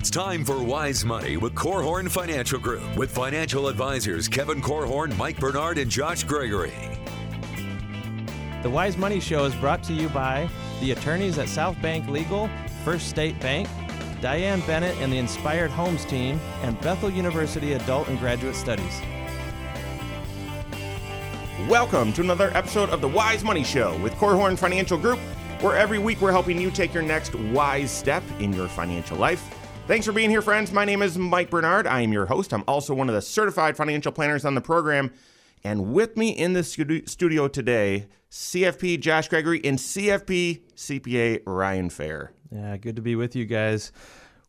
It's time for Wise Money with Korhorn Financial Group with financial advisors Kevin Korhorn, Mike Bernard, and Josh Gregory. The Wise Money Show is brought to you by the attorneys at South Bank Legal, First State Bank, Diane Bennett and the Inspired Homes team, and Bethel University Adult and Graduate Studies. Welcome to another episode of the Wise Money Show with Korhorn Financial Group, where every week we're helping you take your next wise step in your financial life. Thanks for being here, friends. My name is Mike Bernard. I am your host. I'm also one of the certified financial planners on the program. And with me in the studio today, CFP Josh Gregory and CFP CPA Ryan Fair. Yeah, good to be with you guys.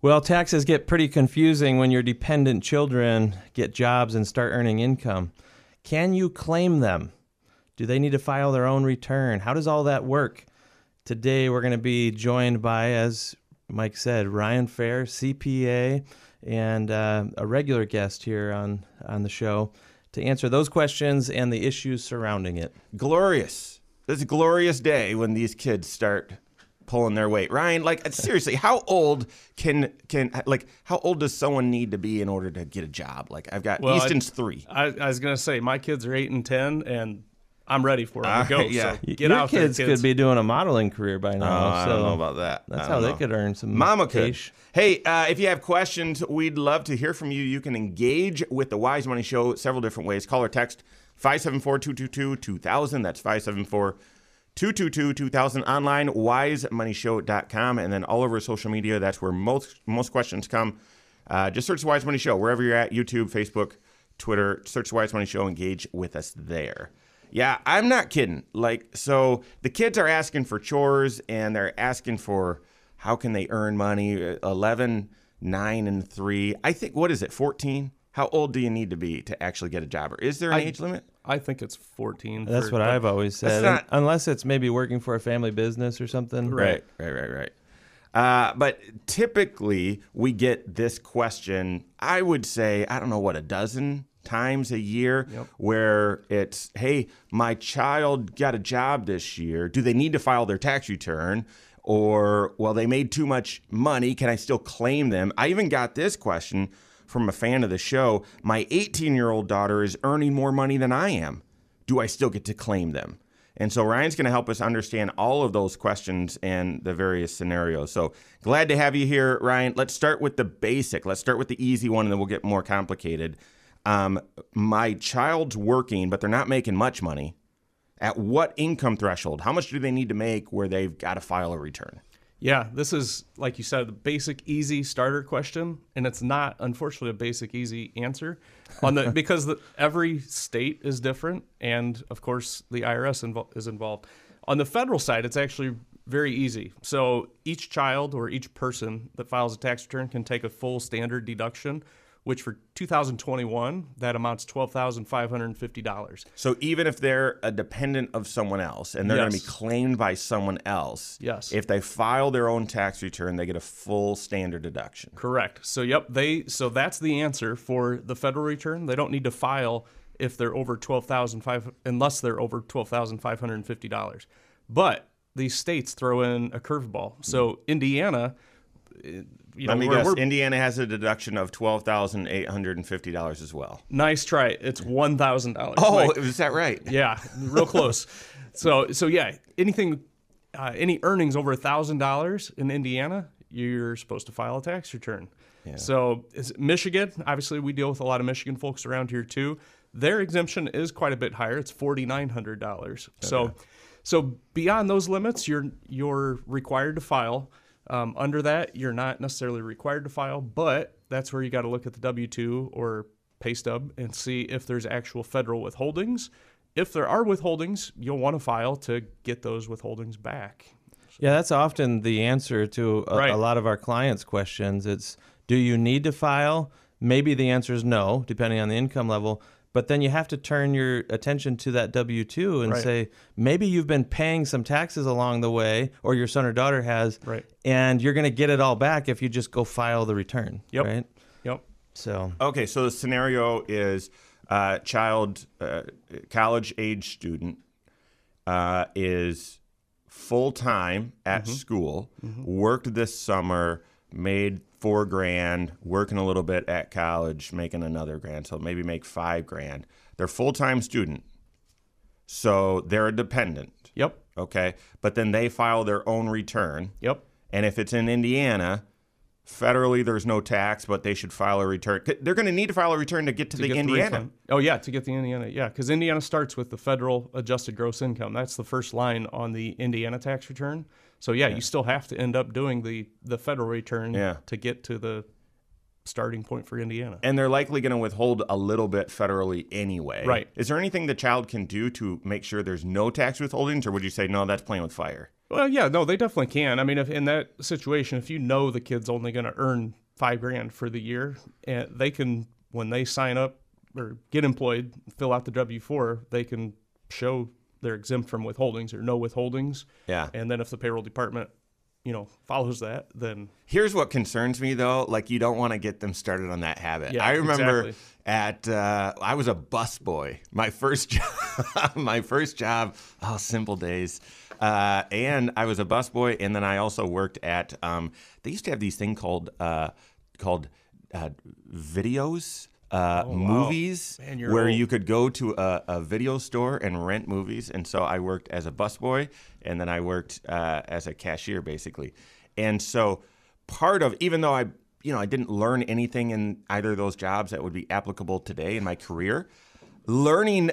Well, taxes get pretty confusing when your dependent children get jobs and start earning income. Can you claim them? Do they need to file their own return? How does all that work? Today, we're going to be joined by, as Mike said, Ryan Fair, CPA, and uh, a regular guest here on, on the show to answer those questions and the issues surrounding it. Glorious. This glorious day when these kids start pulling their weight. Ryan, like seriously, how old can can like how old does someone need to be in order to get a job? Like I've got well, Easton's I, three. I, I, was gonna say my kids are eight and ten, and I'm ready for it. to go. yeah, so get Your out kids, there, kids could be doing a modeling career by now. Oh, I don't know about that. That's how know. they could earn some. Mama cash. could. Hey, uh, if you have questions, we'd love to hear from you. You can engage with the Wise Money Show several different ways. Call or text 574 222 2000. That's 574 222 2000 online, wisemoneyshow.com, and then all over social media. That's where most most questions come. Uh, just search Wise Money Show wherever you're at YouTube, Facebook, Twitter. Search Wise Money Show. Engage with us there. Yeah, I'm not kidding. Like, so the kids are asking for chores and they're asking for how can they earn money? 11, 9, and 3. I think, what is it, 14? How old do you need to be to actually get a job? Or is there an I, age limit? I think it's 14. That's for, what I've always said. Not, Unless it's maybe working for a family business or something. Right, right, right, right. Uh, but typically, we get this question, I would say, I don't know what, a dozen times a year yep. where it's, hey, my child got a job this year. Do they need to file their tax return? Or, well, they made too much money. Can I still claim them? I even got this question from a fan of the show. My 18 year old daughter is earning more money than I am. Do I still get to claim them? And so Ryan's going to help us understand all of those questions and the various scenarios. So glad to have you here, Ryan. Let's start with the basic. Let's start with the easy one, and then we'll get more complicated. Um, my child's working, but they're not making much money. At what income threshold? How much do they need to make where they've got to file a return? Yeah, this is like you said, the basic, easy starter question, and it's not, unfortunately, a basic, easy answer on the because the, every state is different, and of course, the IRS invo- is involved. On the federal side, it's actually very easy. So each child or each person that files a tax return can take a full standard deduction which for 2021 that amounts $12,550. So even if they're a dependent of someone else and they're yes. going to be claimed by someone else, yes. if they file their own tax return, they get a full standard deduction. Correct. So yep, they so that's the answer for the federal return. They don't need to file if they're over 12,500 unless they're over $12,550. But these states throw in a curveball. So Indiana you know, Let me we're, guess. We're, Indiana has a deduction of twelve thousand eight hundred and fifty dollars as well. Nice try. It's one thousand dollars. Oh, like, is that right? Yeah, real close. so, so yeah, anything, uh, any earnings over a thousand dollars in Indiana, you're supposed to file a tax return. Yeah. So, Michigan, obviously, we deal with a lot of Michigan folks around here too. Their exemption is quite a bit higher. It's forty nine hundred dollars. Okay. So, so beyond those limits, you're you're required to file. Um, under that, you're not necessarily required to file, but that's where you got to look at the W 2 or pay stub and see if there's actual federal withholdings. If there are withholdings, you'll want to file to get those withholdings back. Yeah, that's often the answer to a, right. a lot of our clients' questions. It's do you need to file? Maybe the answer is no, depending on the income level. But then you have to turn your attention to that W 2 and right. say, maybe you've been paying some taxes along the way, or your son or daughter has, right. and you're going to get it all back if you just go file the return. Yep. Right? Yep. So, okay, so the scenario is uh, child, uh, college age student uh, is full time at mm-hmm. school, mm-hmm. worked this summer, made four grand, working a little bit at college, making another grand, so maybe make five grand. They're full time student, so they're a dependent. Yep. Okay, but then they file their own return, Yep. and if it's in Indiana, federally there's no tax, but they should file a return. They're going to need to file a return to get to, To the get Indiana. refund. oh yeah, to get the Indiana. Yeah, because Indiana starts with the federal adjusted gross income. That's the first line on the Indiana tax return. So yeah, you still have to end up doing the the federal return Yeah. to get to the starting point for Indiana. and they're likely going to withhold a little bit federally anyway. Right. Is there anything the child can do to make sure there's no tax withholdings, or would you say no? That's playing with fire. Well, yeah, no, they definitely can. I mean, if in that situation, if you know the kid's only going to earn five grand for the year, and they can, when they sign up or get employed, fill out the W four, they can show they're exempt from withholdings or no withholdings. Yeah. And then if the payroll department, you know, follows that, then Here's what concerns me though, like you don't want to get them started on that habit. Yeah, I remember exactly. at uh, I was a bus boy. My first job, my first job, oh simple days. Uh, and I was a bus boy, and then I also worked at. Um, they used to have these thing called uh, called uh, videos. Uh, movies Oh, Man, where old. you could go to a, a video store and rent movies. And so I worked as a busboy, and then I worked uh, as a cashier, basically. And so part of, even though I, you know, I didn't learn anything in either of those jobs that would be applicable today in my career, learning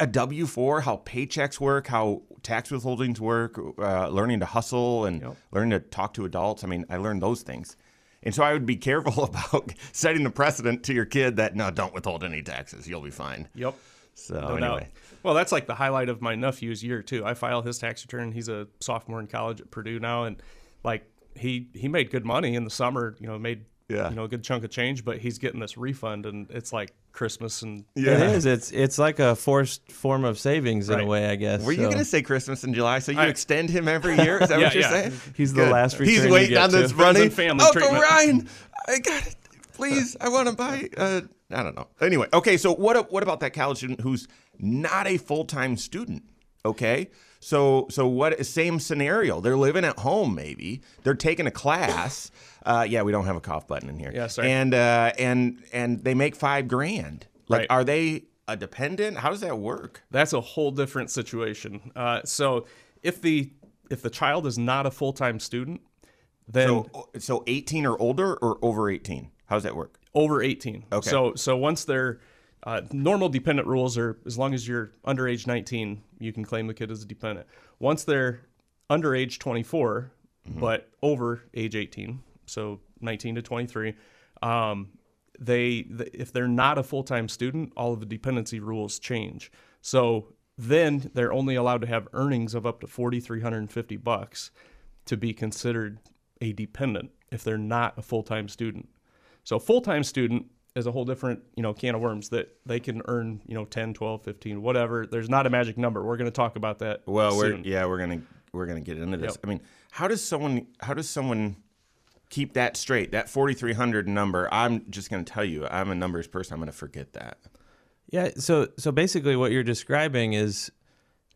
a W four, how paychecks work, how tax withholdings work, uh, learning to hustle and Yep. learning to talk to adults. I mean, I learned those things. And so I would be careful about setting the precedent to your kid that no, don't withhold any taxes. You'll be fine. yep. So No doubt. anyway, Well, that's like the highlight of my nephew's year too. I file his tax return. He's a sophomore in college at Purdue now, and like he he made good money in the summer. You know, made Yeah. you know a good chunk of change, but he's getting this refund, and it's like Christmas and yeah. It is. It's it's like a forced form of savings in Right. a way, I guess. were you So going to say Christmas in July? So you I- extend him every year? Is that Yeah, what you're yeah. saying? He's the last return He's waiting on this Friends money. family Uncle treatment. Ryan, I got it. Please, I want to buy. Uh, I don't know. Anyway, okay. So what? What about that college student who's not a full time student? Okay. So so what? Same scenario. They're living at home. Maybe they're taking a class. Uh, yeah, we don't have a cough button in here. Yeah, sorry. And uh, and and they make five grand. Like, Right. are they a dependent? How does that work? that's a whole different situation. Uh, so if the if the child is not a full time student, then So so 18 or older or over 18? How does that work? over 18. Okay. So so once they're uh, normal dependent rules are as long as you're under age 19, you can claim the kid as a dependent. Once they're under age 24, but over age 18, so 19 to 23, um, they th- if they're not a full time student, all of the dependency rules change. So then they're only allowed to have earnings of up to 4,350 bucks to be considered a dependent if they're not a full time student. So full time student is a whole different, you know, can of worms that they can earn, you know, 10, 12, 15, whatever. There's not a magic number. We're going to talk about that Well, we're yeah, we're gonna we're gonna get into this. Yep. I mean, how does someone how does someone keep that straight? That forty three hundred number. I'm just gonna tell you, I'm a numbers person. I'm gonna forget that. Yeah. So so basically, what you're describing is,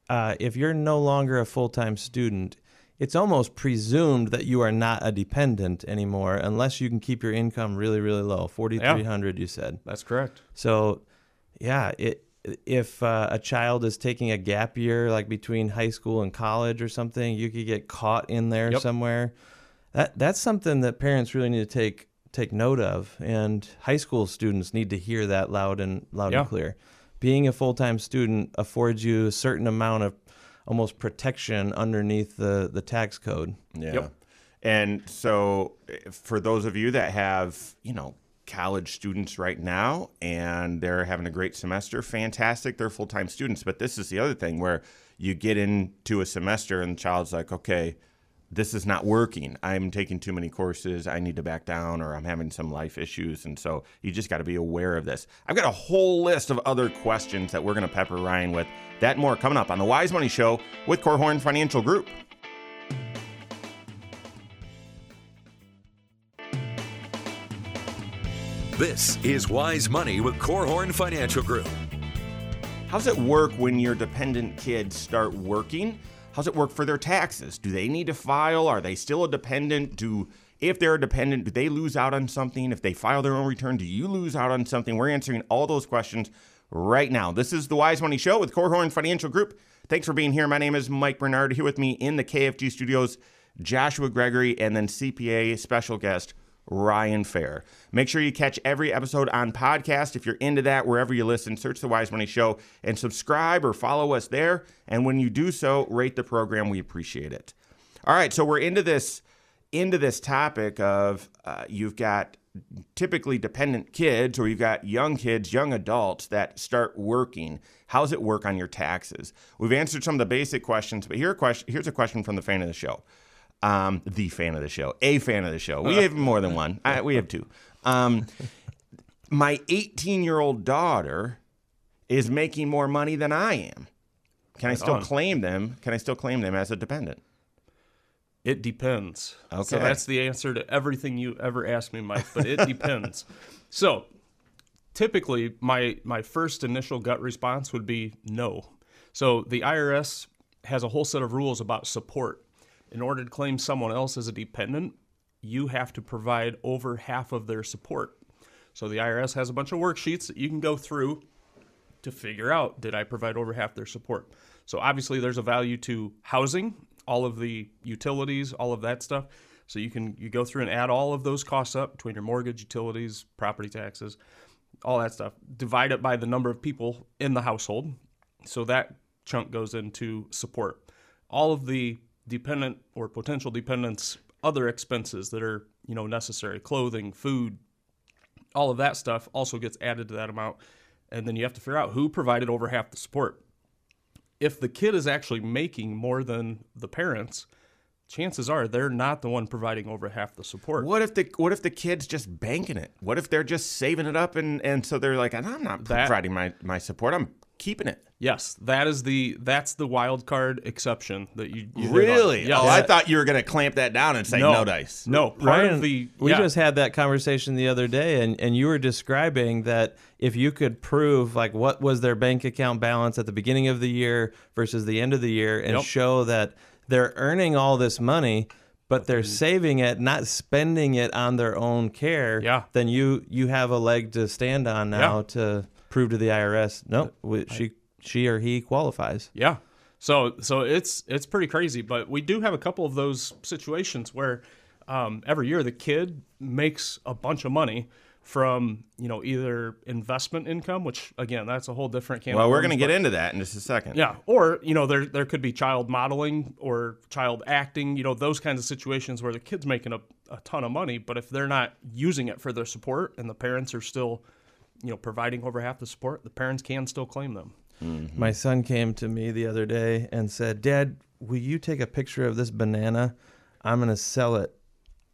uh, if you're no longer a full time student, it's almost presumed that you are not a dependent anymore, unless you can keep your income really really low, forty three hundred. You said. That's correct. So, yeah, it if uh, a child is taking a gap year, like between high school and college or something, you could get caught in there Yep. somewhere. That that's something that parents really need to take take note of, and high school students need to hear that loud and loud Yeah. and clear. Being a full time student affords you a certain amount of almost protection underneath the the tax code. Yeah. Yep. And so, eh, for those of you that have, you know, college students right now and they're having a great semester, fantastic. They're full time students. But this is the other thing where you get into a semester and the child's like, okay, this is not working. I'm taking too many courses. I need to back down or I'm having some life issues. And so you just got to be aware of this. I've got a whole list of other questions that we're going to pepper Ryan with. That more coming up on the Wise Money Show with Korhorn Financial Group. This is Wise Money with Korhorn Financial Group. How's it work when your dependent kids start working? How's it work for their taxes? Do they need to file? Are they still a dependent? Do If they're a dependent, do they lose out on something? If they file their own return, do you lose out on something? We're answering all those questions right now. This is the Wise Money Show with Korhorn Financial Group. Thanks for being here. My name is Mike Bernard. Here with me in the KFG studios, Joshua Gregory, and then CPA special guest Ryan Fair. Make sure you catch every episode on podcast. If you're into that, wherever you listen, search the Wise Money Show and subscribe or follow us there. And when you do so, rate the program. We appreciate it. All right, so we're into this into this topic of uh, you've got typically dependent kids or you've got young kids, young adults that start working. How's it work on your taxes? We've answered some of the basic questions, but here a question, here's a question from the fan of the show. Um, the fan of the show, a fan of the show. We have more than one. I, we have two. Um, my 18 year old daughter is making more money than I am. Can I still on. claim them? Can I still claim them as a dependent? It depends. Okay. So that's the answer to everything you ever asked me, Mike. But it depends. So typically, my my first initial gut response would be no. So the IRS has a whole set of rules about support. In order to claim someone else as a dependent, you have to provide over half of their support. So the IRS has a bunch of worksheets that you can go through to figure out did I provide over half their support. So obviously there's a value to housing, all of the utilities, all of that stuff. So you can you go through and add all of those costs up between your mortgage, utilities, property taxes, all that stuff. Divide it by the number of people in the household. So that chunk goes into support. All of the dependent or potential dependents other expenses that are, you know, necessary, clothing, food, all of that stuff also gets added to that amount. And then you have to figure out who provided over half the support. If the kid is actually making more than the parents, chances are they're not the one providing over half the support. What if the what if the kid's just banking it? What if they're just saving it up and and so they're like, I'm not That- providing my my support. I'm keeping it. Yes, that is the that's the wild card exception that you, you. Really? Yes. Oh, I thought you were gonna clamp that down and say no, dice. No, part Ryan, of the we yeah. just had that conversation the other day, and, and you were describing that if you could prove like what was their bank account balance at the beginning of the year versus the end of the year, and Yep. show that they're earning all this money, but they're mm-hmm. saving it, not spending it on their own care. Yeah. Then you you have a leg to stand on now Yeah. to prove to the IRS, no, we, she she or he qualifies. Yeah. So so it's it's pretty crazy, but we do have a couple of those situations where um, every year the kid makes a bunch of money from you know either investment income, which again that's a whole different can. Well, we're gonna get into that in just a second. Yeah, or you know there there could be child modeling or child acting, you know those kinds of situations where the kid's making a, a ton of money, but if they're not using it for their support and the parents are still, you know, providing over half the support, the parents can still claim them. Mm-hmm. My son came to me the other day and said, "Dad, will you take a picture of this banana? I'm going to sell it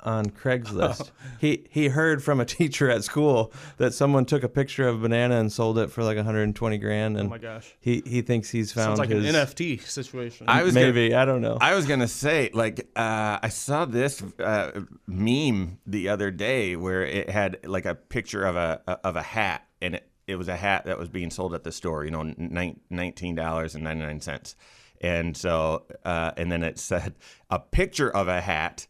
on Craigslist." he he heard from a teacher at school that someone took a picture of a banana and sold it for like 120 grand and Oh my gosh, he he thinks he's found sounds like his an NFT situation. I was gonna- maybe, I don't know. I was gonna say, like, uh, I saw this uh, meme the other day where it had like a picture of a of a hat, and it, it was a hat that was being sold at the store. You know, nine, nineteen dollars and ninety nine cents, and so uh, and then it said a picture of a hat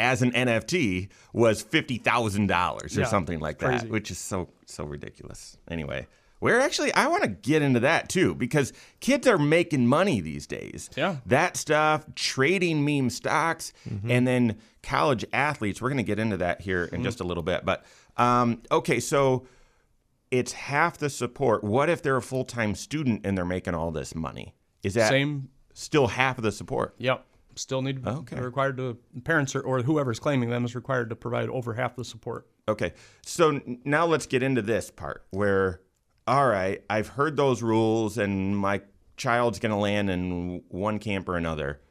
as an NFT was fifty thousand dollars or Yeah, something like that, crazy. which is so so ridiculous. Anyway. We're actually, I want to get into that too because kids are making money these days Yeah. that stuff, trading meme stocks, and then college athletes. We're going to get into that here in just a little bit. But um, okay, so it's half the support. What if they're a full time student and they're making all this money? Is that Same. still half of the support? Yep. Still need Okay. required to parents or, or whoever's claiming them is required to provide over half the support. Okay, so now let's get into this part where, all right, I've heard those rules and my child's going to land in one camp or another.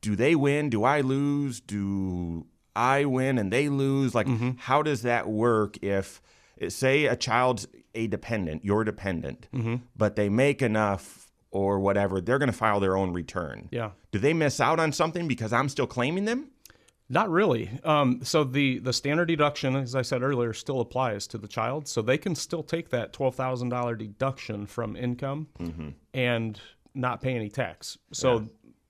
Do they win? Do I lose? Do I win and they lose? Like, mm-hmm. how does that work if, say, a child's a dependent, you're dependent, mm-hmm. but they make enough or whatever, they're going to file their own return. Yeah. Do they miss out on something because I'm still claiming them? Not really. Um, so the the standard deduction, as I said earlier, still applies to the child. So they can still take that twelve thousand dollar deduction from income and not pay any tax. So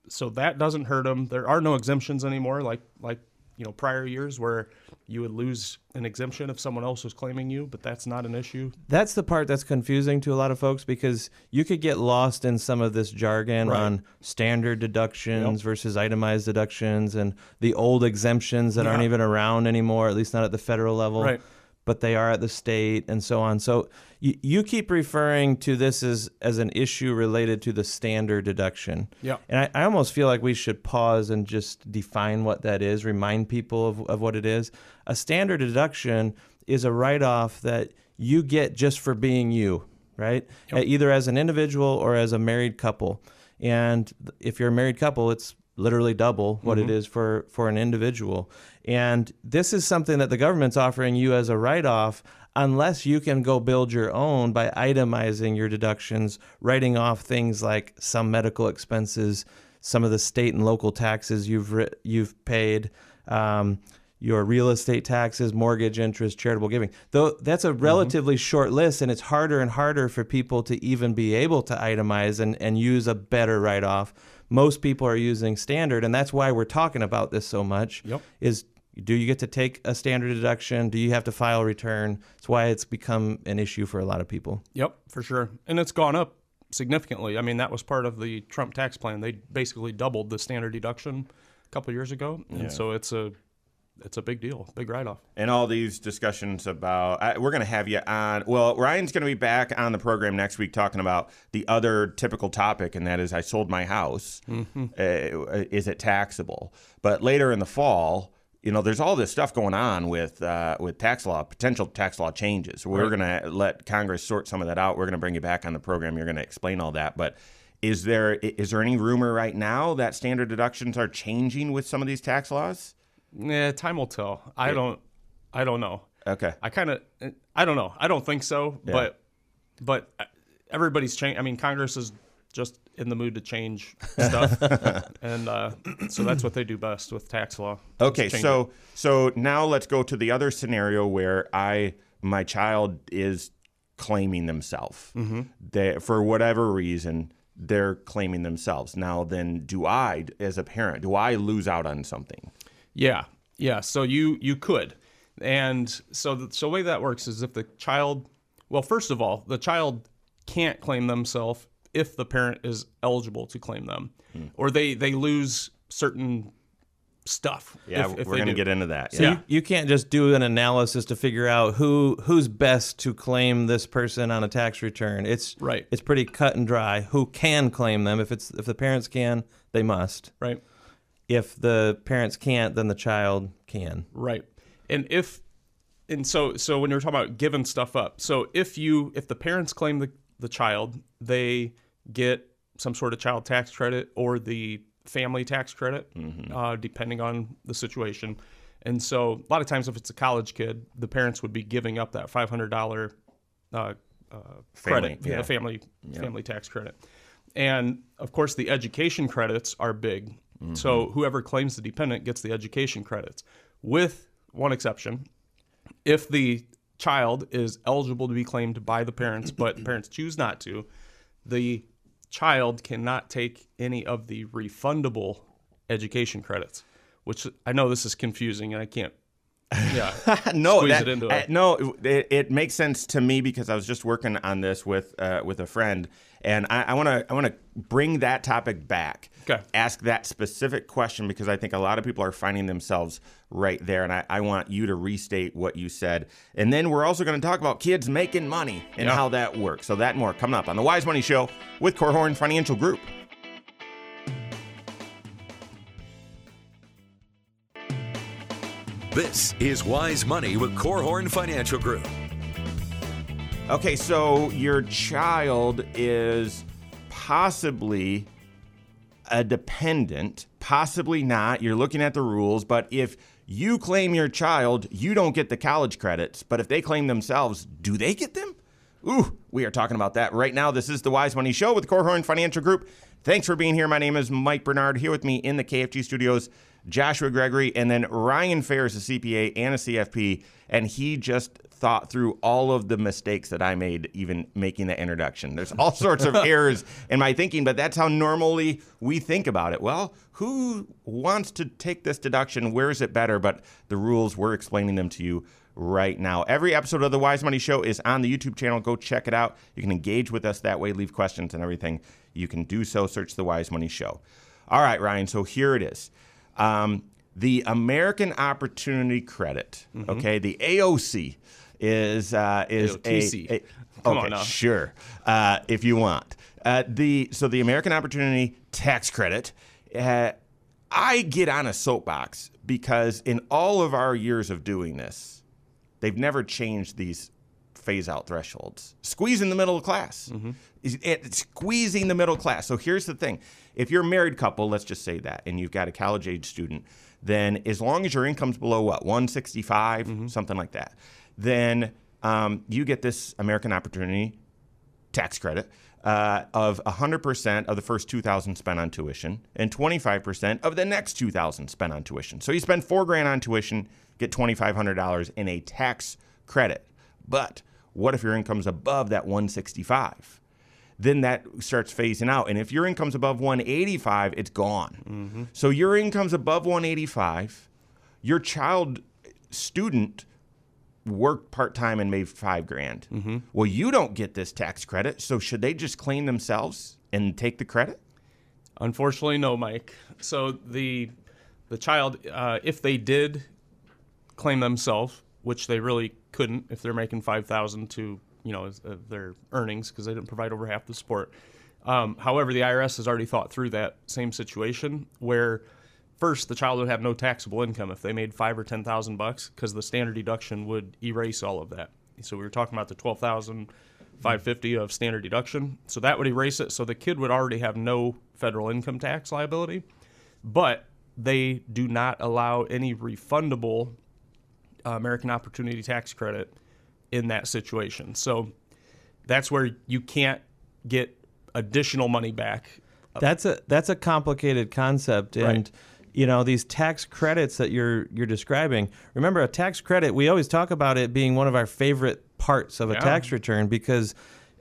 so that doesn't hurt them. There are no exemptions anymore, like like you know prior years where you would lose an exemption if someone else was claiming you, but that's not an issue. That's the part that's confusing to a lot of folks because you could get lost in some of this jargon Right. on standard deductions Yep. versus itemized deductions and the old exemptions that aren't even around anymore, at least not at the federal level. Right. But they are at the state and so on. So you, you keep referring to this as, as an issue related to the standard deduction. Yeah. And I, I almost feel like we should pause and just define what that is, remind people of, of what it is. A standard deduction is a write off that you get just for being you, right? Uh, Either as an individual or as a married couple. And if you're a married couple, it's literally double what it is for, for an individual. And this is something that the government's offering you as a write off unless you can go build your own by itemizing your deductions, writing off things like some medical expenses, some of the state and local taxes you've you've paid, um, your real estate taxes, mortgage interest, charitable giving. Though that's a relatively short list, and it's harder and harder for people to even be able to itemize and, and use a better write off. Most people are using standard, and that's why we're talking about this so much. Yep. Is do you get to take a standard deduction? Do you have to file a return? It's why it's become an issue for a lot of people. Yep, for sure. And it's gone up significantly. I mean, that was part of the Trump tax plan. They basically doubled the standard deduction a couple years ago, and so it's a it's a big deal, big write off. and all these discussions about I, we're going to have you on well ryan's going to be back on the program next week talking about the other typical topic and that is i sold my house Mm-hmm. uh, is it taxable but later in the fall you know there's all this stuff going on with uh, with tax law potential tax law changes we're going to let congress sort some of that out we're going to bring you back on the program you're going to explain all that but is there is there any rumor right now that standard deductions are changing with some of these tax laws Yeah, time will tell. I don't I don't know. okay I kind of I don't know. I don't think so, Yeah. but but everybody's changed. I mean, Congress is just in the mood to change stuff, and uh, so that's what they do best with tax law. Okay, so so now let's go to the other scenario where I my child is claiming themselves. Mm-hmm. They for whatever reason they're claiming themselves. Now then, do I, as a parent, do I lose out on something? Yeah, yeah. So you you could, and so the, so the way that works is if the child, well, first of all, the child can't claim themselves if the parent is eligible to claim them, Hmm. or they they lose certain stuff. Yeah, if, if we're going to get into that. So Yeah. you, you can't just do an analysis to figure out who who's best to claim this person on a tax return. It's Right. It's pretty cut and dry. Who can claim them? If it's if the parents can, they must. right. If the parents can't, then the child can. Right. And if and so so when you're talking about giving stuff up, so if you if the parents claim the, the child, they get some sort of child tax credit or the family tax credit, uh, depending on the situation. And so a lot of times if it's a college kid, the parents would be giving up that five hundred dollar uh, uh, Family, credit, yeah. the family family tax credit. And of course, the education credits are big. So whoever claims the dependent gets the education credits, with one exception. If the child is eligible to be claimed by the parents, but the parents choose not to, the child cannot take any of the refundable education credits. Which I know this is confusing, and I can't. Yeah, no, squeeze that- it into it. no, it, it makes sense to me because I was just working on this with uh, with a friend, and I want to I want to bring that topic back. Okay. Ask that specific question because I think a lot of people are finding themselves right there, and I, I want you to restate what you said, and then we're also going to talk about kids making money and Yeah. how that works. So that more coming up on the Wise Money Show with Korhorn Financial Group. This is Wise Money with Korhorn Financial Group. Okay, so your child is possibly a dependent, possibly not. You're looking at the rules, but if you claim your child, you don't get the college credits. But if they claim themselves, do they get them? Ooh, we are talking about that right now. This is the Wise Money Show with Korhorn Financial Group. Thanks for being here. My name is Mike Bernard. Here with me in the KFG studios, Joshua Gregory, and then Ryan Fair is a CPA and a CFP, and he just thought through all of the mistakes that I made even making the introduction. There's all sorts of errors in my thinking, but that's how normally we think about it. Well, who wants to take this deduction? Where is it better? But the rules, we're explaining them to you right now. Every episode of the Wise Money Show is on the YouTube channel. Go check it out. You can engage with us that way, leave questions and everything. You can do so. Search the Wise Money Show. All right, Ryan. So here it is. Um, the American Opportunity Credit, okay, the AOC is uh, is AOTC. a, a Come okay, sure, uh, if you want. Uh, the so the American Opportunity Tax Credit. Uh, I get on a soapbox because in all of our years of doing this, they've never changed these phase out thresholds. Squeezing the middle class. Is- It's squeezing the middle class. So here's the thing. If you're a married couple, let's just say that, and you've got a college age student, then as long as your income's below what, 165, something like that, then um, you get this American Opportunity tax credit uh, of 100% of the first 2000 spent on tuition and 25% of the next 2000 spent on tuition. So you spend 4 grand on tuition, get $2500 in a tax credit. But what if your income's above that 165? Then that starts phasing out and if your income's above 185, it's gone. So your income's above 185, your child student worked part time and made five grand. Mm-hmm. Well, you don't get this tax credit, so should they just claim themselves and take the credit? Unfortunately, no, Mike. So the the child, uh, if they did claim themselves, which they really couldn't, if they're making five thousand to you know their earnings because they didn't provide over half the support. Um, however, the IRS has already thought through that same situation where first the child would have no taxable income if they made five or ten thousand bucks because the standard deduction would erase all of that. So we were talking about the twelve thousand five fifty of standard deduction. So that would erase it. So the kid would already have no federal income tax liability, but they do not allow any refundable uh, American Opportunity Tax Credit in that situation. So that's where you can't get additional money back. That's a that's a complicated concept, and Right. you know these tax credits that you're you're describing. Remember, a tax credit. We always talk about it being one of our favorite parts of a Yeah. tax return because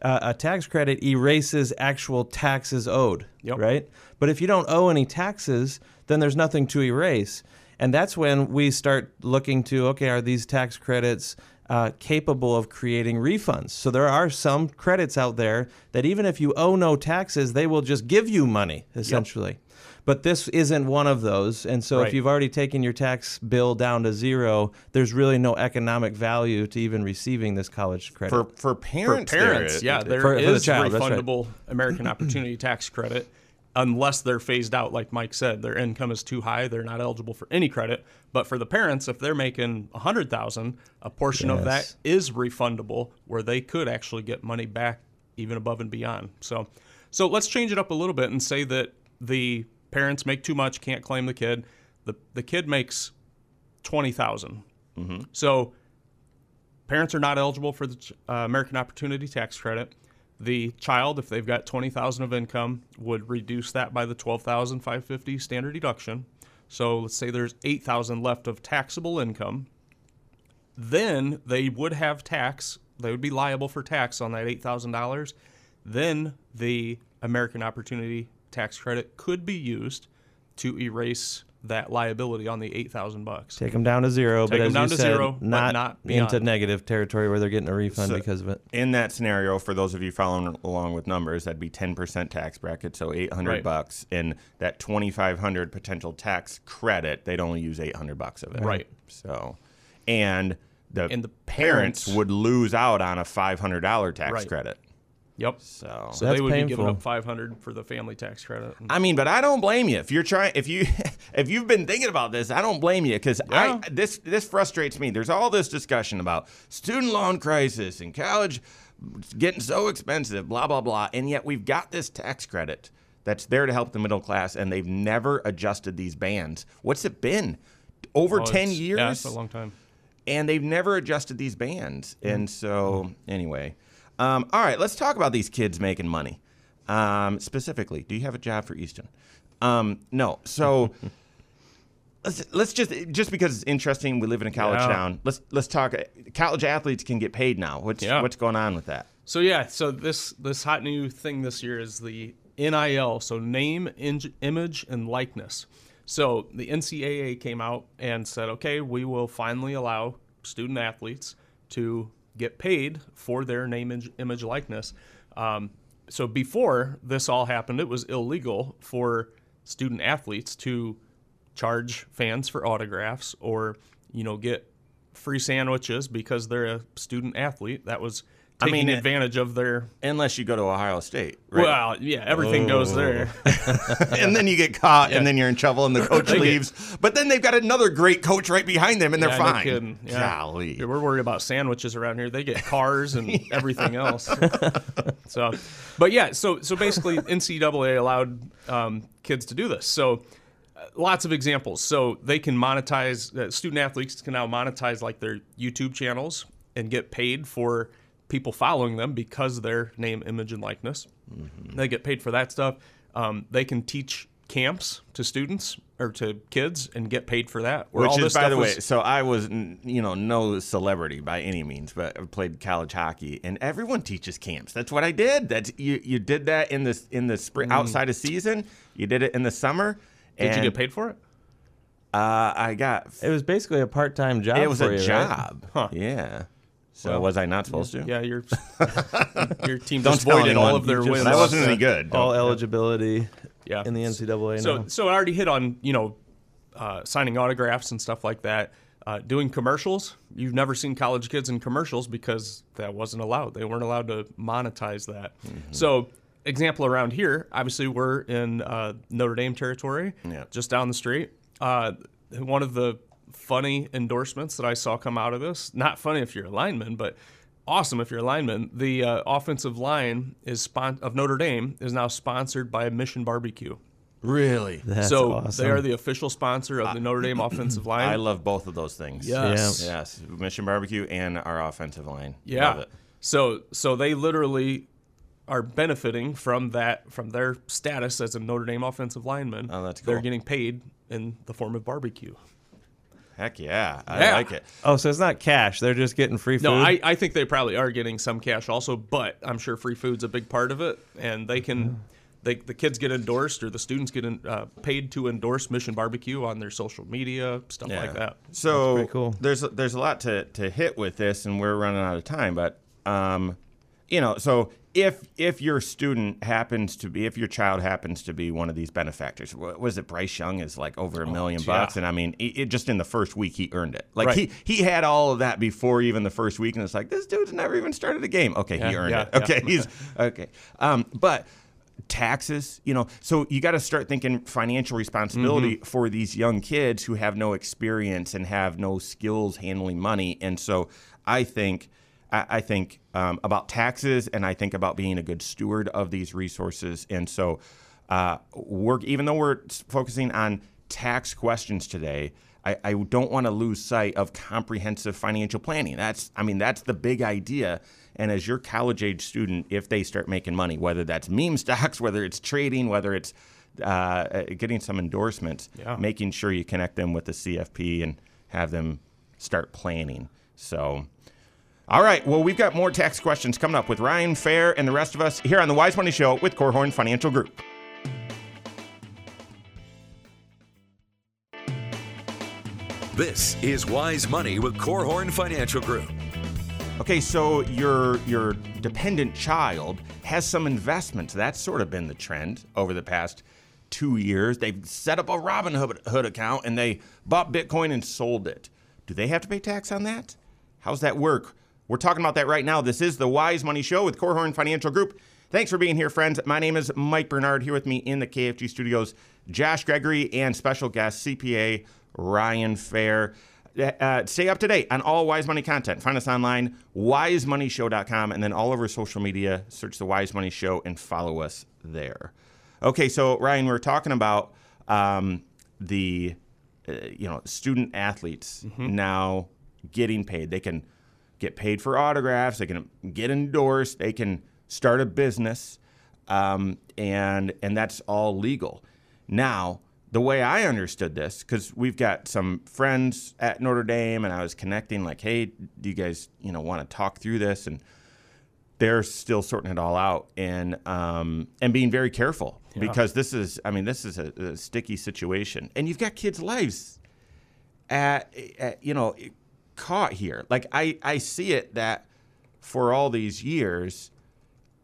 uh, a tax credit erases actual taxes owed. Yep. Right. But if you don't owe any taxes, then there's nothing to erase, and that's when we start looking to okay, are these tax credits uh, capable of creating refunds. So there are some credits out there that even if you owe no taxes, they will just give you money essentially. But this isn't one of those. And so Right. if you've already taken your tax bill down to zero, there's really no economic value to even receiving this college credit. For for For parents, there parents, is- yeah, there is For- for the child, that's right. refundable American Opportunity Tax Credit unless they're phased out, like Mike said. Their income is too high; they're not eligible for any credit. But for the parents, if they're making a hundred thousand, a portion of that is refundable, where they could actually get money back, even above and beyond. So, so let's change it up a little bit and say that the parents make too much, can't claim the kid. the The kid makes twenty So parents are not eligible for the uh, American Opportunity Tax Credit. The child, if they've got twenty thousand of income, would reduce that by the twelve thousand five fifty standard deduction. So let's say there's eight thousand left of taxable income. Then they would have tax. They would be liable for tax on that eight thousand dollars. Then the American Opportunity Tax Credit could be used to erase that liability on the eight thousand bucks. Take them down to zero, Take but 'em as down you to said, zero, but not, not into negative territory where they're getting a refund So- because of it. in that scenario, for those of you following along with numbers, that'd be ten percent tax bracket, so eight hundred Right. bucks, and that twenty five hundred potential tax credit, they'd only use eight hundred bucks of it. Right. So, and the And the parents, parents- would lose out on a five hundred dollar tax Right. credit. Yep. So, So That's they would be giving painful. up five hundred for the family tax credit. I mean, but I don't blame you if you're trying. If you if you've been thinking about this, I don't blame you because Yeah. I this this frustrates me. There's all this discussion about student loan crisis and college getting so expensive, blah blah blah, and yet we've got this tax credit that's there to help the middle class, and they've never adjusted these bands. What's it been? Over Oh, ten it's- years, Yeah, it's a long time. and they've never adjusted these bands. And mm-hmm. so, anyway, um, all right, let's talk about these kids making money. Um, specifically, do you have a job for Easton? Um, no. So, let's let's just just because it's interesting. We live in a college Yeah. town. Let's let's talk. College athletes can get paid now. What's Yeah. what's going on with that? So yeah, so this this hot new thing this year is the NIL, so name, in, image, and likeness. So the NCAA came out and said, okay, we will finally allow student athletes to get paid for their name, image, image likeness. Um, so before this all happened, it was illegal for student athletes to charge fans for autographs or you know get free sandwiches because they're a student athlete. That was I mean, advantage of their. Unless you go to Ohio State, right? Well, yeah, everything goes there. and then you get caught, and then you're in trouble, and the coach They get- leaves. But then they've got another great coach right behind them, and they're Yeah, no fine. kidding. Yeah. Golly. Yeah, we're worried about sandwiches around here. They get cars and everything else. so, but yeah, so so basically, NCAA allowed um, kids to do this. So, uh, lots of examples. So they can monetize. Uh, student athletes can now monetize like their YouTube channels and get paid for people following them because of their name, image, and likeness. Mm-hmm. They get paid for that stuff. Um, they can teach camps to students or to kids and get paid for that. where Which all is, this by the way, was- so I was, you know, no celebrity by any means, but I played college hockey, and everyone teaches camps. That's what I did. That's you. You did that in the in the spring outside of season. You did it in the summer. Mm. Did you get paid for it? Uh, I got. It was basically a part-time job. It was for a you, right? job. Huh. Yeah. So Well, was I not supposed to? Yeah, your your team Don't just voided all of their You wins. just- That wasn't any good. All Don't- eligibility Yeah. in the NCAA So now. so I already hit on you know uh, signing autographs and stuff like that. Uh, doing commercials, you've never seen college kids in commercials because that wasn't allowed. They weren't allowed to monetize that. So, example around here, obviously we're in uh, Notre Dame territory, Yeah. just down the street. Uh, one of the funny endorsements that I saw come out of this, not funny if you're a lineman, but awesome if you're a lineman. The uh, offensive line is spon- of Notre Dame is now sponsored by Mission Barbecue. Really? That's so awesome. they are the official sponsor of the Notre Dame offensive line. I love both of those things. Yes. Yes. Mission Barbecue and our offensive line. Yeah. Love it. So so they literally are benefiting from that from their status as a Notre Dame offensive lineman. Oh, that's cool. They're getting paid in the form of barbecue. Heck yeah. I Yeah. like it. oh, so it's not cash. They're just getting free food. No, I, I think they probably are getting some cash also, but I'm sure free food's a big part of it, and they can. They, the kids get endorsed or the students get in, uh, paid to endorse Mission Barbecue on their social media stuff like that. So cool. there's there's a lot to, to hit with this, and we're running out of time. But um, you know, so if if your student happens to be, if your child happens to be one of these benefactors, what was it? Bryce Young is like over a million yeah. bucks, and I mean, it, it just in the first week he earned it. Like Right. he he had all of that before even the first week, and it's like this dude's never even started a game. Okay, he earned yeah, it. yeah. Okay, he's okay. Um, but taxes you know so you got to start thinking financial responsibility Mm-hmm. for these young kids who have no experience and have no skills handling money and so i think i, I think um, about taxes and i think about being a good steward of these resources and so uh, work even though we're focusing on tax questions today I, I don't want to lose sight of comprehensive financial planning. That's, I mean, that's the big idea. And as your college age student, if they start making money, whether that's meme stocks, whether it's trading, whether it's uh, uh, getting some endorsements, Yeah. making sure you connect them with the CFP and have them start planning. So, all right. Well, we've got more tax questions coming up with Ryan Fair and the rest of us here on the Wise Money Show with Korhorn Financial Group. This is Wise Money with Korhorn Financial Group. Okay, so your your dependent child has some investments. That's sort of been the trend over the past two years. They've set up a Robinhood account and they bought Bitcoin and sold it. Do they have to pay tax on that? How's that work? We're talking about that right now. This is the Wise Money Show with Korhorn Financial Group. Thanks for being here, friends. My name is Mike Bernard. Here with me in the KFG studios, Josh Gregory and special guest CPA Ryan Fair. Uh, stay up to date on all Wise Money content. Find us online, wisemoneyshow.com, and then all over social media. Search the Wise Money Show and follow us there. Okay, so Ryan, we are talking about um, the uh, you know student athletes now getting paid. They can get paid for autographs. They can get endorsed. They can start a business, um, and and that's all legal. Now the way I understood this, because we've got some friends at Notre Dame, and I was connecting, like, hey, do you guys, you know, want to talk through this? And they're still sorting it all out and um, and being very careful because this is, I mean, this is a, a sticky situation, and you've got kids' lives at, at you know caught here. Like I I see it that for all these years,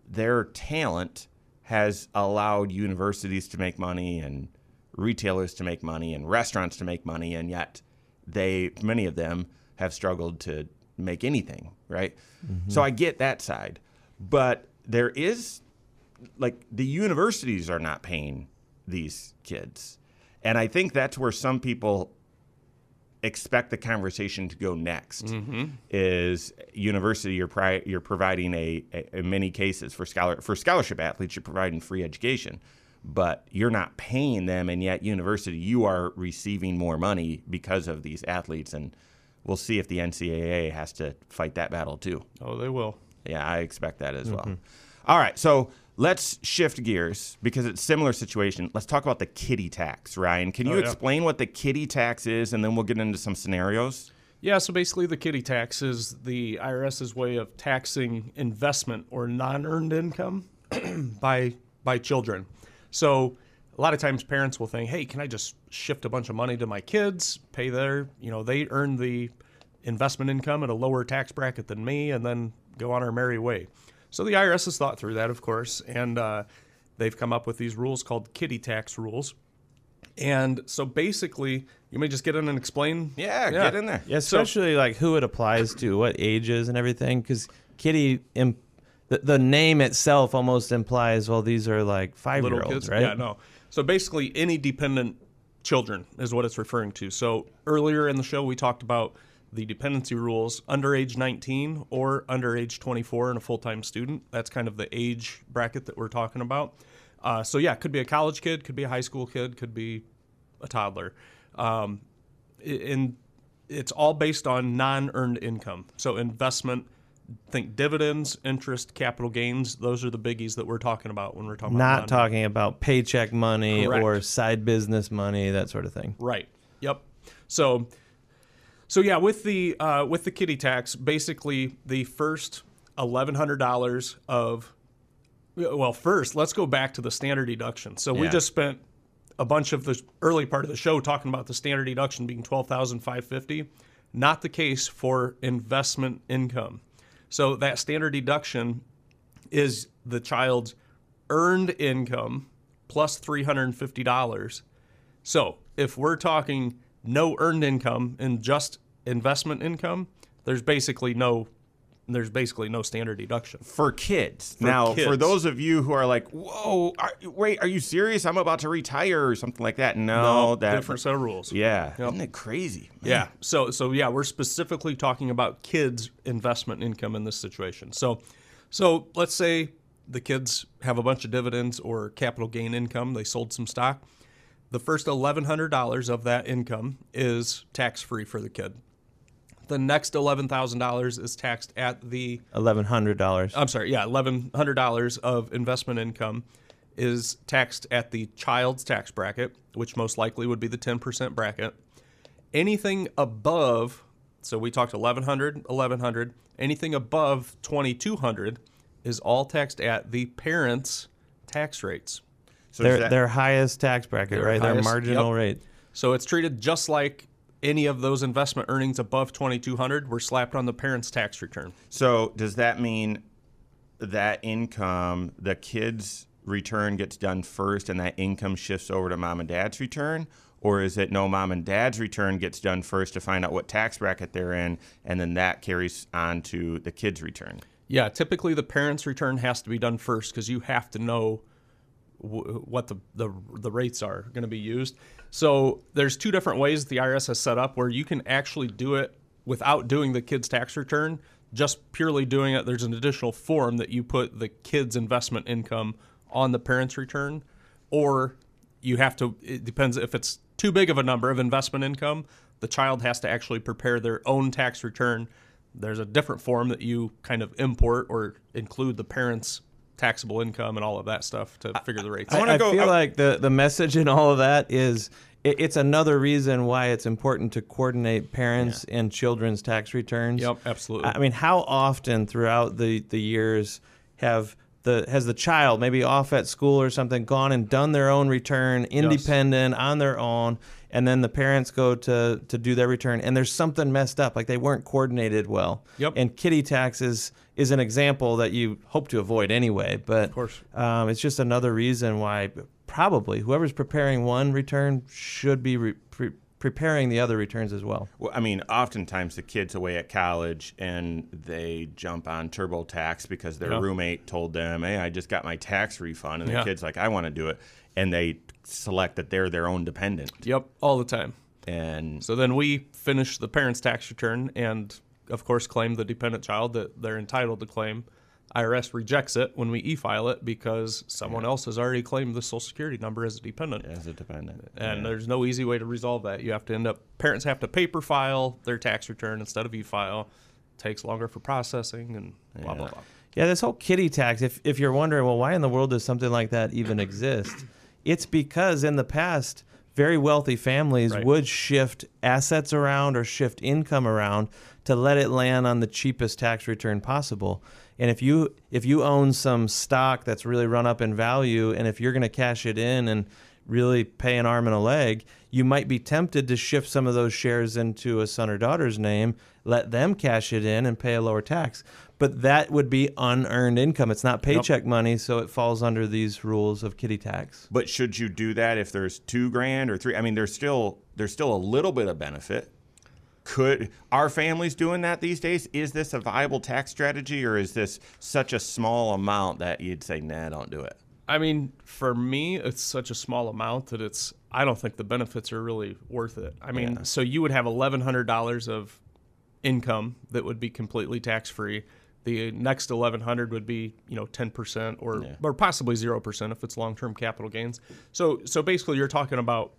their talent has allowed universities to make money and retailers to make money and restaurants to make money, and yet they many of them have struggled to make anything, right? Mm-hmm. So I get that side, but there is like the universities are not paying these kids, and I think that's where some people expect the conversation to go next mm-hmm. is university you're pri- you're providing a, a in many cases for scholar for scholarship athletes you're providing free education but you're not paying them and yet university you are receiving more money because of these athletes and we'll see if the NCAA has to fight that battle too Oh, they will. yeah, I expect that as well. Mm-hmm. All right, so let's shift gears because it's a similar situation. Let's talk about the kiddie tax, Ryan. Can oh, you Oh, yeah. explain what the kiddie tax is, and then we'll get into some scenarios? Yeah, so basically, the kiddie tax is the IRS's way of taxing investment or non-earned income by by children. So a lot of times, parents will think, "Hey, can I just shift a bunch of money to my kids, pay their, you know, they earn the investment income at a lower tax bracket than me, and then go on our merry way." So the IRS has thought through that, of course, and uh, they've come up with these rules called kiddie tax rules. And so basically, you may just get in and explain. Yeah, get in there. Yeah, especially like who it applies to, what ages and everything. Because kiddie, imp- the, the name itself almost implies, well, these are like five year olds, right? Yeah, no. So basically, any dependent children is what it's referring to. So earlier in the show, we talked about the dependency rules under age 19 or under age 24 and a full time student. That's kind of the age bracket that we're talking about. Uh, so yeah, could be a college kid, could be a high school kid, could be a toddler. Um, and it's all based on non earned income. So investment. Think dividends, interest, capital gains. Those are the biggies that we're talking about when we're talking about Not talking about paycheck money Correct. or side business money, that sort of thing. Right. Yep. So, so yeah, with the uh, with the kiddie tax, basically the first eleven hundred dollars of, well, first let's go back to the standard deduction. So we just spent a bunch of the early part of the show talking about the standard deduction being twelve thousand five fifty. Not the case for investment income. So that standard deduction is the child's earned income plus $350. So if we're talking no earned income and just investment income, there's basically no there's basically no standard deduction. For kids. now, for those of you who are like, whoa, are, wait, are you serious? I'm about to retire or something like that. No, that. different set of rules. Yeah. Isn't it crazy? Man. Yeah. So so yeah, we're specifically talking about kids' investment income in this situation. So so let's say the kids have a bunch of dividends or capital gain income, they sold some stock. The first $1100 of that income is tax free for the kid. The next $11,000 is taxed at the Eleven hundred dollars. I'm sorry, yeah, eleven hundred dollars of investment income is taxed at the child's tax bracket, which most likely would be the ten percent bracket. Anything above, so we talked 1100, 1100. Anything above 2200 is all taxed at the parents' tax rates. So Their that- their highest tax bracket, Their right? Their marginal yep. rate. So it's treated just like any of those investment earnings above 2200 were slapped on the parents' tax return. So does that mean that income, the kid's return gets done first, and that income shifts over to mom and dad's return, or is it no mom and dad's return gets done first to find out what tax bracket they're in, and then that carries on to the kid's return? Yeah, typically the parents' return has to be done first because you have to know what the, the the rates are going to be used. So there's two different ways the IRS has set up where you can actually do it without doing the kid's tax return, just purely doing it. There's an additional form that you put the kid's investment income on the parents' return, or you have to. It depends if it's too big of a number of investment income. The child has to actually prepare their own tax return. There's a different form that you kind of import or include the parents' taxable income and all of that stuff to figure the rates. I out. wanna I go- feel I- like the, the message in all of that is it, it's another reason why it's important to coordinate parents and children's tax returns. Yep, absolutely. I mean, how often throughout the, the years have the has the child maybe off at school or something gone and done their own return independent on their own and then the parents go to to do their return and there's something messed up like they weren't coordinated well Yep. and kiddie taxes is an example that you hope to avoid anyway but of course. um, it's just another reason why probably whoever's preparing one return should be re- pre- preparing the other returns as well Well, I mean, oftentimes the kids away at college and they jump on TurboTax because their Yeah. roommate told them, "Hey, I just got my tax refund," and the Yeah. kid's like, "I want to do it," and they select that they're their own dependent, yep, all the time. and So then we finish the parent's tax return and, of course, claim the dependent child that they're entitled to claim. IRS rejects it when we e-file it because someone else has already claimed the Social Security number as a dependent. as a dependent. And there's no easy way to resolve that. You have to end up parents have to paper file their tax return instead of e-file. Takes longer for processing and blah blah blah. Yeah, this whole kiddie tax, if, if you're wondering, well, why in the world does something like that even exist? It's because in the past, very wealthy families Right. would shift assets around or shift income around to let it land on the cheapest tax return possible. And if you if you own some stock that's really run up in value, and if you're going to cash it in and really pay an arm and a leg, you might be tempted to shift some of those shares into a son or daughter's name, let them cash it in and pay a lower tax. But that would be unearned income. It's not paycheck money, so it falls under these rules of kiddie tax. But should you do that if there's two grand or three? I mean, there's still there's still a little bit of benefit. Could our families doing that these days? Is this a viable tax strategy, or is this such a small amount that you'd say, "Nah, don't do it"? I mean, for me, it's such a small amount that it's. I don't think the benefits are really worth it. I mean, so you would have eleven hundred dollars of income that would be completely tax free. The next eleven hundred would be, you know, ten percent or or possibly zero percent if it's long term capital gains. So so basically, you're talking about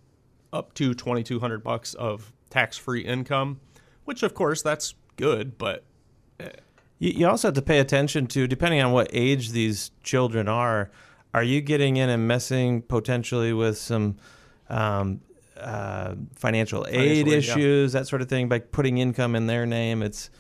up to twenty two hundred bucks of tax free income, which of course that's good, but You, you also have to pay attention to, depending on what age these children are, are you getting in and messing potentially with some um, uh, financial aid Financial aid, yeah. issues, that sort of thing, by putting income in their name? It's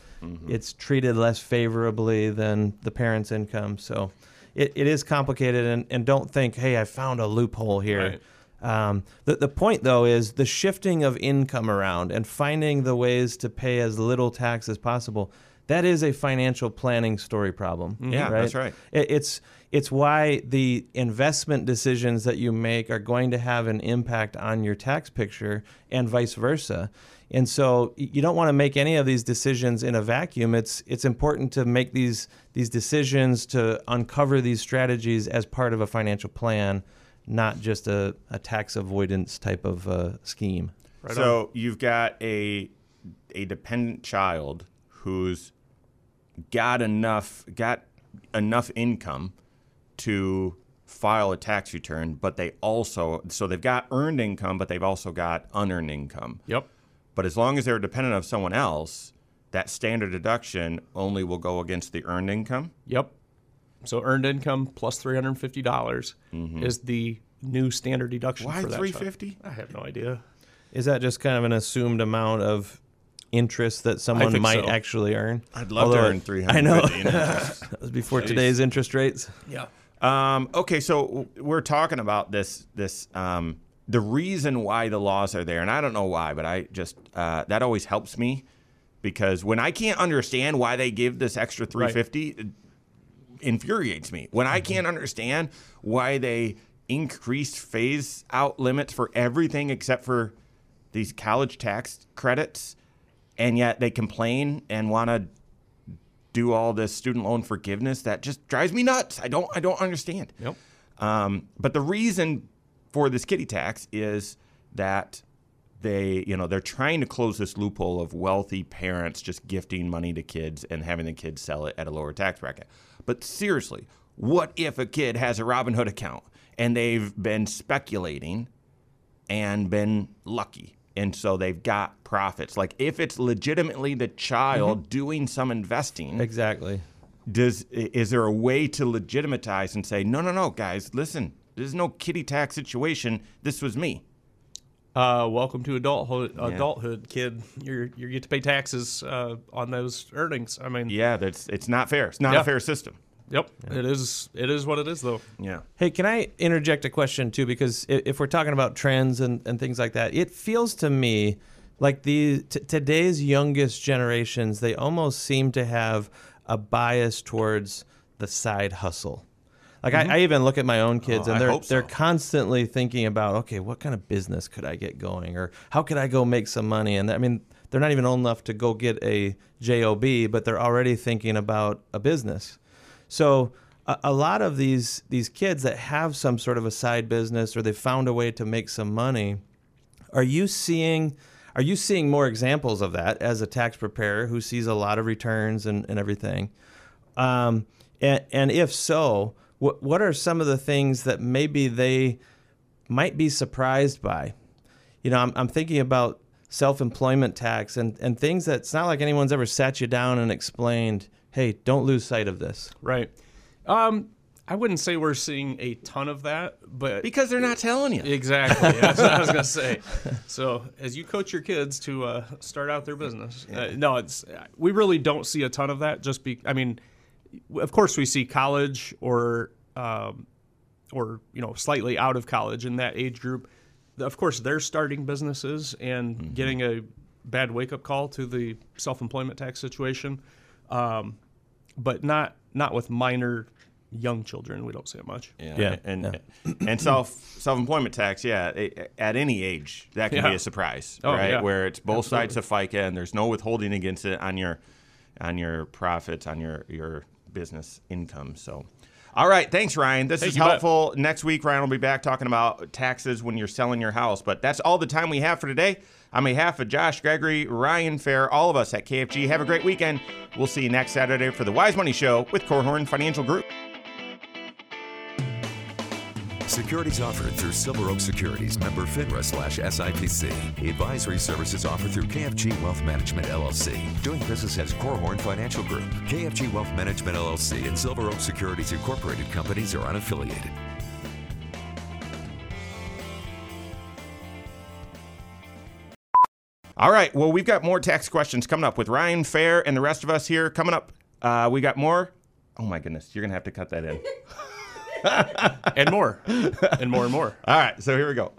it's treated less favorably than the parents' income. So it, it is complicated, and, and don't think, hey, I found a loophole here. Right. Um, the, the point, though, is the shifting of income around and finding the ways to pay as little tax as possible. That is a financial planning story problem. Yeah, that's right. It, it's it's why the investment decisions that you make are going to have an impact on your tax picture and vice versa. And so you don't want to make any of these decisions in a vacuum. It's it's important to make these these decisions to uncover these strategies as part of a financial plan, not just a, a tax avoidance type of uh, scheme. so you've got a a dependent child who's got enough got enough income to file a tax return, but they also so they've got earned income, but they've also got unearned income. yep. But as long as they're dependent of someone else, that standard deduction only will go against the earned income. Yep. So earned income plus three hundred and fifty dollars is the new standard deduction. Why for that three child. I have no idea. Is that just kind of an assumed amount of interest that someone might so. actually earn? I'd love to Although earn three I hundred know fifty. that was before today's interest rates. Yeah. Um, okay, so we're talking about this. This um, the reason why the laws are there, and I don't know why, but I just uh, that always helps me because when I can't understand why they give this extra three fifty, it infuriates me. When I can't understand why they increased phase out limits for everything except for these college tax credits, and yet they complain and want to do all this student loan forgiveness that just drives me nuts. I don't I don't understand. Yep. Um, but the reason for this kiddie tax is that they, you know, they're trying to close this loophole of wealthy parents just gifting money to kids and having the kids sell it at a lower tax bracket. But seriously, what if a kid has a Robinhood account and they've been speculating and been lucky? And so they've got profits. Like if it's legitimately the child mm-hmm. doing some investing, Exactly. does is there a way to legitimatize and say, no, no, no, guys, listen, there's no kiddie tax situation. This was me. Uh, welcome to adulthood, adulthood, kid. You're you get to pay taxes uh, on those earnings. I mean, Yeah, that's it's not fair. It's not Yeah. a fair system. yep, it is. It is what it is, though. Yeah. Hey, can I interject a question too? Because if we're talking about trends and, and things like that, it feels to me like the t- today's youngest generations they almost seem to have a bias towards the side hustle. Like I, I even look at my own kids Oh, and they're so. they're constantly thinking about okay, what kind of business could I get going, or how could I go make some money? And I mean, they're not even old enough to go get a job, but they're already thinking about a business. So a, a lot of these these kids that have some sort of a side business or they found a way to make some money, are you seeing are you seeing more examples of that as a tax preparer who sees a lot of returns and, and everything? Um, and, and if so, what what are some of the things that maybe they might be surprised by? You know, I'm, I'm thinking about self-employment tax and, and things that it's not like anyone's ever sat you down and explained, hey, don't lose sight of this. Right. Um, I wouldn't say we're seeing a ton of that, but Because they're not telling you. Exactly. That's what I was gonna say. So, as you coach your kids to uh, start out their business, uh, no, it's we really don't see a ton of that. Just be, I mean, of course we see college or um, or you know slightly out of college in that age group. Of course, they're starting businesses and getting a bad wake up call to the self employment tax situation, um, but not not with minor young children. We don't see it much. Yeah, and and self self employment tax, yeah, it, at any age that can Yeah. be a surprise, Oh, right? yeah. Where it's both sides of FICA and there's no withholding against it on your on your profits on your your business income. So. All right, thanks, Ryan. This Hey, is you bet. helpful. Next week, Ryan will be back talking about taxes when you're selling your house. But that's all the time we have for today. On behalf of Josh Gregory, Ryan Fair, all of us at KFG, have a great weekend. We'll see you next Saturday for the Wise Money Show with Korhorn Financial Group. Securities offered through Silver Oak Securities, member FINRA slash SIPC. Advisory services offered through KFG Wealth Management LLC. Doing business as Korhorn Financial Group. KFG Wealth Management LLC and Silver Oak Securities Incorporated companies are unaffiliated. All right. Well, we've got more tax questions coming up with Ryan Fair and the rest of us here. Coming up, uh, we got more. Oh my goodness, you're gonna have to cut that in. and more, and more and more. All right. So here we go.